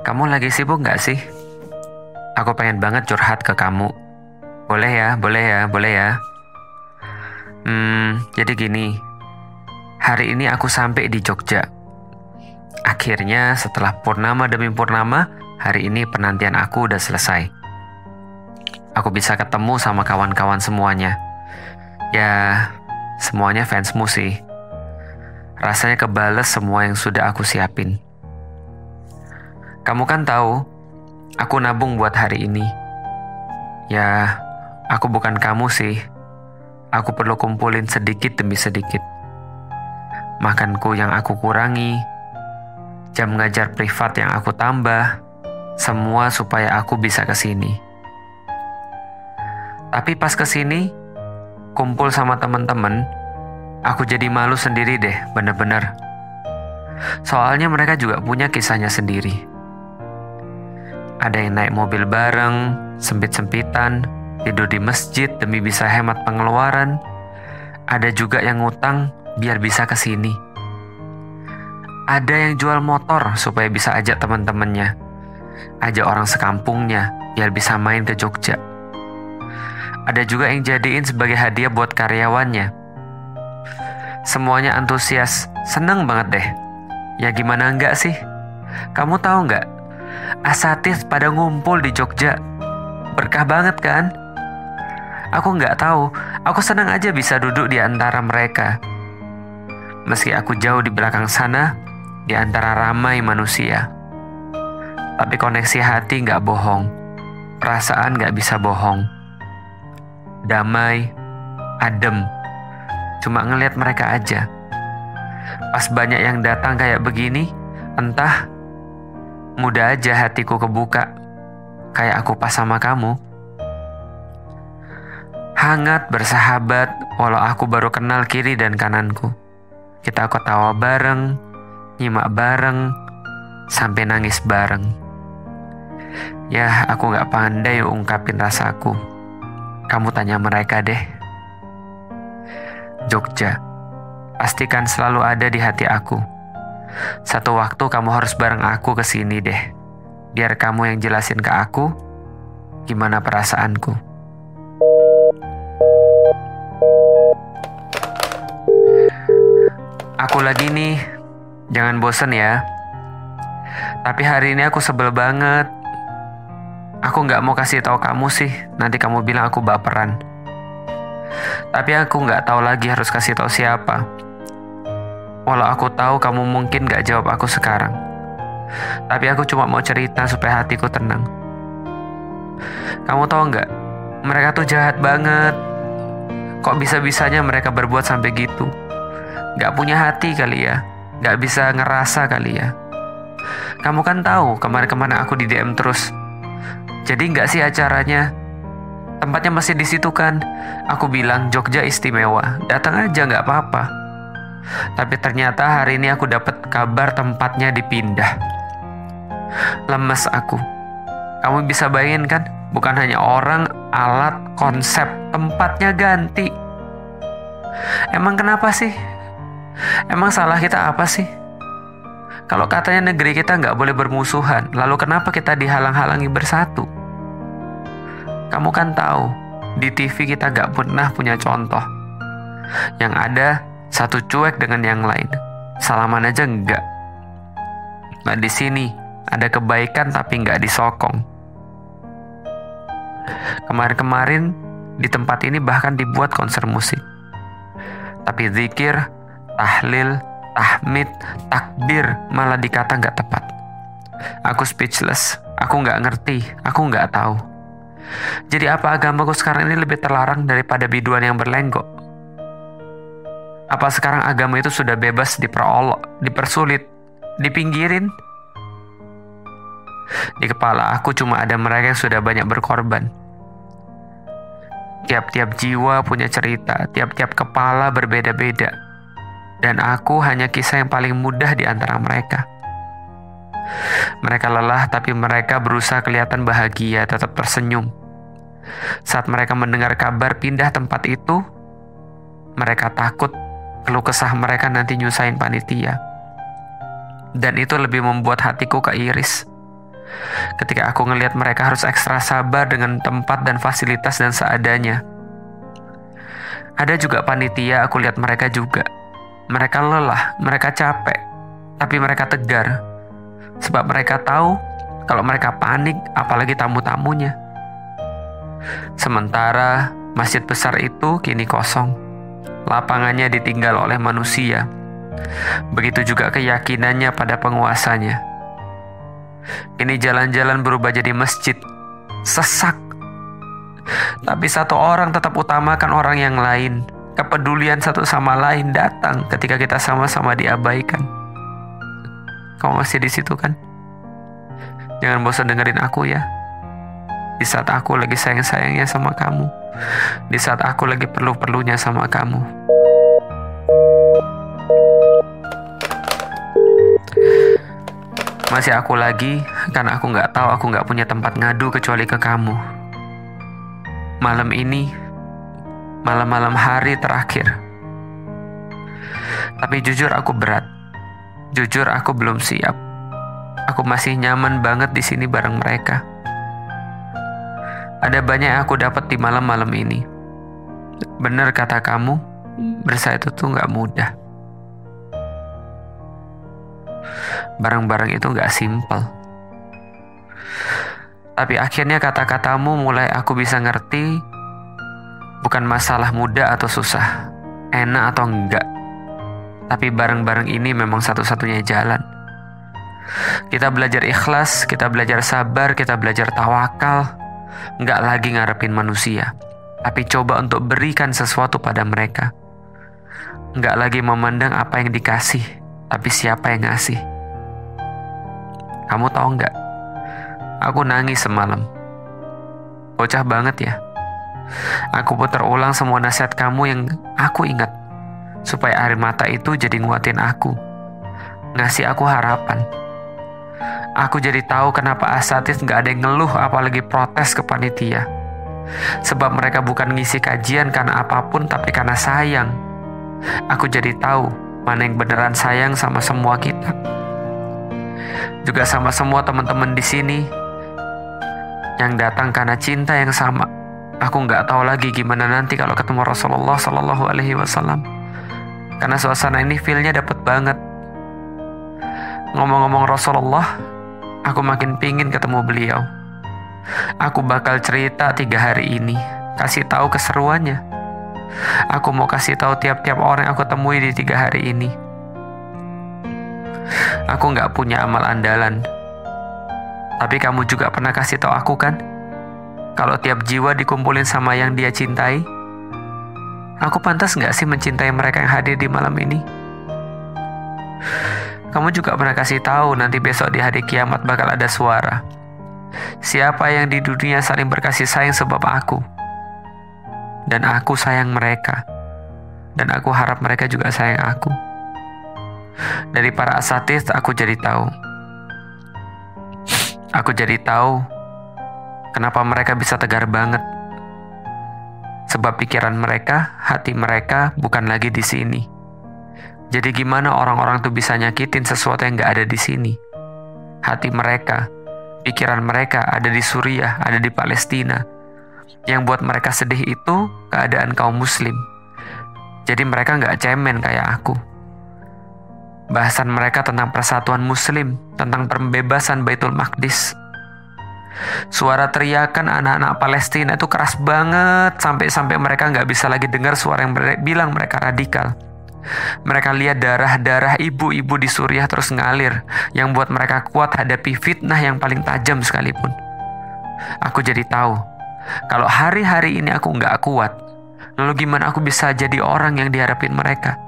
Kamu lagi sibuk nggak sih? Aku pengen banget curhat ke kamu. Boleh ya, boleh ya, boleh ya. Hmm, jadi gini. Hari ini aku sampai di Jogja. Akhirnya setelah purnama demi purnama, hari ini penantian aku udah selesai. Aku bisa ketemu sama kawan-kawan semuanya. Ya, semuanya fansmu sih. Rasanya kebales semua yang sudah aku siapin. Kamu kan tahu, aku nabung buat hari ini. Ya, aku bukan kamu sih. Aku perlu kumpulin sedikit demi sedikit. Makanku yang aku kurangi, jam ngajar privat yang aku tambah, semua supaya aku bisa ke sini. Tapi pas ke sini, kumpul sama teman-teman, aku jadi malu sendiri deh, bener-bener. Soalnya mereka juga punya kisahnya sendiri. Ada yang naik mobil bareng, sempit-sempitan, tidur di masjid demi bisa hemat pengeluaran. Ada juga yang ngutang biar bisa ke sini. Ada yang jual motor supaya bisa ajak teman-temannya. Ajak orang sekampungnya biar bisa main ke Jogja. Ada juga yang jadiin sebagai hadiah buat karyawannya. Semuanya antusias, seneng banget deh. Ya gimana enggak sih? Kamu tahu nggak Asatis pada ngumpul di Jogja. Berkah banget kan? Aku nggak tahu, aku senang aja bisa duduk di antara mereka. Meski aku jauh di belakang sana, di antara ramai manusia. Tapi koneksi hati nggak bohong, perasaan nggak bisa bohong. Damai, adem, cuma ngelihat mereka aja. Pas banyak yang datang kayak begini, entah mudah aja hatiku kebuka, kayak aku pas sama kamu. Hangat bersahabat, walau aku baru kenal kiri dan kananku. Kita ketawa bareng, nyimak bareng, sampai nangis bareng. Ya, aku gak pandai ungkapin rasaku. Kamu tanya mereka deh. Jogja, pastikan selalu ada di hati aku. Satu waktu kamu harus bareng aku ke sini deh. Biar kamu yang jelasin ke aku gimana perasaanku. Aku lagi nih, jangan bosen ya. Tapi hari ini aku sebel banget. Aku nggak mau kasih tahu kamu sih, nanti kamu bilang aku baperan. Tapi aku nggak tahu lagi harus kasih tahu siapa. Walau aku tahu kamu mungkin gak jawab aku sekarang. Tapi aku cuma mau cerita supaya hatiku tenang. Kamu tahu nggak? Mereka tuh jahat banget. Kok bisa-bisanya mereka berbuat sampai gitu? Gak punya hati kali ya. Gak bisa ngerasa kali ya. Kamu kan tahu kemarin-kemarin aku di DM terus. Jadi nggak sih acaranya? Tempatnya masih di situ kan? Aku bilang Jogja istimewa. Datang aja nggak apa-apa. Tapi ternyata hari ini aku dapat kabar tempatnya dipindah. Lemes aku. Kamu bisa bayangin kan? Bukan hanya orang, alat, konsep, tempatnya ganti. Emang kenapa sih? Emang salah kita apa sih? Kalau katanya negeri kita nggak boleh bermusuhan, lalu kenapa kita dihalang-halangi bersatu? Kamu kan tahu, di TV kita nggak pernah punya contoh. Yang ada satu cuek dengan yang lain. Salaman aja enggak. Nah di sini ada kebaikan tapi nggak disokong. Kemarin-kemarin di tempat ini bahkan dibuat konser musik. Tapi zikir, tahlil, tahmid, takbir malah dikata nggak tepat. Aku speechless, aku nggak ngerti, aku nggak tahu. Jadi apa agamaku sekarang ini lebih terlarang daripada biduan yang berlenggok? Apa sekarang agama itu sudah bebas diperolok, dipersulit, dipinggirin? Di kepala aku cuma ada mereka yang sudah banyak berkorban. Tiap-tiap jiwa punya cerita, tiap-tiap kepala berbeda-beda. Dan aku hanya kisah yang paling mudah di antara mereka. Mereka lelah tapi mereka berusaha kelihatan bahagia, tetap tersenyum. Saat mereka mendengar kabar pindah tempat itu, mereka takut keluh kesah mereka nanti nyusahin panitia. Dan itu lebih membuat hatiku keiris. Ketika aku ngelihat mereka harus ekstra sabar dengan tempat dan fasilitas dan seadanya. Ada juga panitia, aku lihat mereka juga. Mereka lelah, mereka capek, tapi mereka tegar. Sebab mereka tahu kalau mereka panik, apalagi tamu-tamunya. Sementara masjid besar itu kini kosong. Lapangannya ditinggal oleh manusia. Begitu juga keyakinannya pada penguasanya. Kini jalan-jalan berubah jadi masjid. Sesak. Tapi satu orang tetap utamakan orang yang lain. Kepedulian satu sama lain datang ketika kita sama-sama diabaikan. Kamu masih di situ kan? Jangan bosan dengerin aku ya. Di saat aku lagi sayang-sayangnya sama kamu. Di saat aku lagi perlu-perlunya sama kamu. Masih aku lagi karena aku nggak tahu aku nggak punya tempat ngadu kecuali ke kamu. Malam ini, malam-malam hari terakhir. Tapi jujur aku berat. Jujur aku belum siap. Aku masih nyaman banget di sini bareng mereka. Ada banyak yang aku dapat di malam-malam ini. Bener kata kamu, bersatu tuh nggak mudah. barang-barang itu gak simpel. Tapi akhirnya kata-katamu mulai aku bisa ngerti bukan masalah mudah atau susah, enak atau enggak. Tapi bareng-bareng ini memang satu-satunya jalan. Kita belajar ikhlas, kita belajar sabar, kita belajar tawakal. Enggak lagi ngarepin manusia, tapi coba untuk berikan sesuatu pada mereka. Enggak lagi memandang apa yang dikasih, tapi siapa yang ngasih. Kamu tahu nggak? Aku nangis semalam. Bocah banget ya. Aku putar ulang semua nasihat kamu yang aku ingat. Supaya air mata itu jadi nguatin aku. Ngasih aku harapan. Aku jadi tahu kenapa asatis nggak ada yang ngeluh apalagi protes ke panitia. Sebab mereka bukan ngisi kajian karena apa pun tapi karena sayang. Aku jadi tahu mana yang beneran sayang sama semua kita juga sama semua teman-teman di sini yang datang karena cinta yang sama. Aku nggak tahu lagi gimana nanti kalau ketemu Rasulullah Shallallahu Alaihi Wasallam. Karena suasana ini feelnya dapet banget. Ngomong-ngomong Rasulullah, aku makin pingin ketemu beliau. Aku bakal cerita tiga hari ini, kasih tahu keseruannya. Aku mau kasih tahu tiap-tiap orang yang aku temui di tiga hari ini Aku nggak punya amal andalan. Tapi kamu juga pernah kasih tahu aku kan? Kalau tiap jiwa dikumpulin sama yang dia cintai, aku pantas nggak sih mencintai mereka yang hadir di malam ini? Kamu juga pernah kasih tahu nanti besok di hari kiamat bakal ada suara. Siapa yang di dunia saling berkasih sayang sebab aku. Dan aku sayang mereka. Dan aku harap mereka juga sayang aku. Dari para asatis aku jadi tahu. Aku jadi tahu kenapa mereka bisa tegar banget. Sebab pikiran mereka, hati mereka bukan lagi di sini. Jadi gimana orang-orang tuh bisa nyakitin sesuatu yang gak ada di sini? Hati mereka, pikiran mereka ada di Suriah, ada di Palestina. Yang buat mereka sedih itu keadaan kaum muslim. Jadi mereka gak cemen kayak aku. Bahasan mereka tentang persatuan muslim, tentang pembebasan Baitul Maqdis. Suara teriakan anak-anak Palestina itu keras banget sampai-sampai mereka nggak bisa lagi dengar suara yang bilang mereka radikal. Mereka lihat darah-darah ibu-ibu di Suriah terus ngalir yang buat mereka kuat hadapi fitnah yang paling tajam sekalipun. Aku jadi tahu, kalau hari-hari ini aku nggak kuat, lalu gimana aku bisa jadi orang yang diharapin mereka?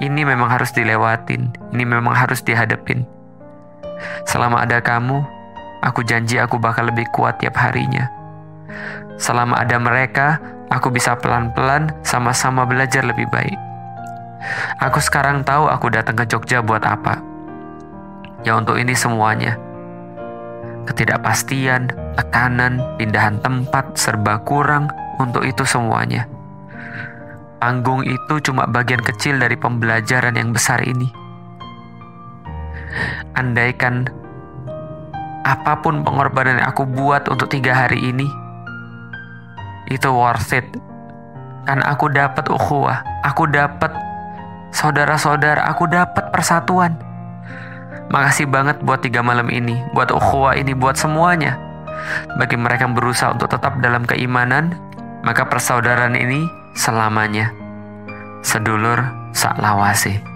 Ini memang harus dilewatin, ini memang harus dihadapin. Selama ada kamu, aku janji aku bakal lebih kuat tiap harinya. Selama ada mereka, aku bisa pelan-pelan sama-sama belajar lebih baik. Aku sekarang tahu aku datang ke Jogja buat apa. Ya untuk ini semuanya. Ketidakpastian, tekanan, pindahan tempat, serba kurang, untuk itu semuanya. Panggung itu cuma bagian kecil dari pembelajaran yang besar ini. Andaikan apa pun pengorbanan yang aku buat untuk tiga hari ini, itu worth it. Karena aku dapat ukhuwah, aku dapat saudara-saudara, aku dapat persatuan. Makasih banget buat tiga malam ini, buat ukhuwah ini, buat semuanya. Bagi mereka yang berusaha untuk tetap dalam keimanan, maka persaudaraan ini selamanya. Sedulur sak lawase.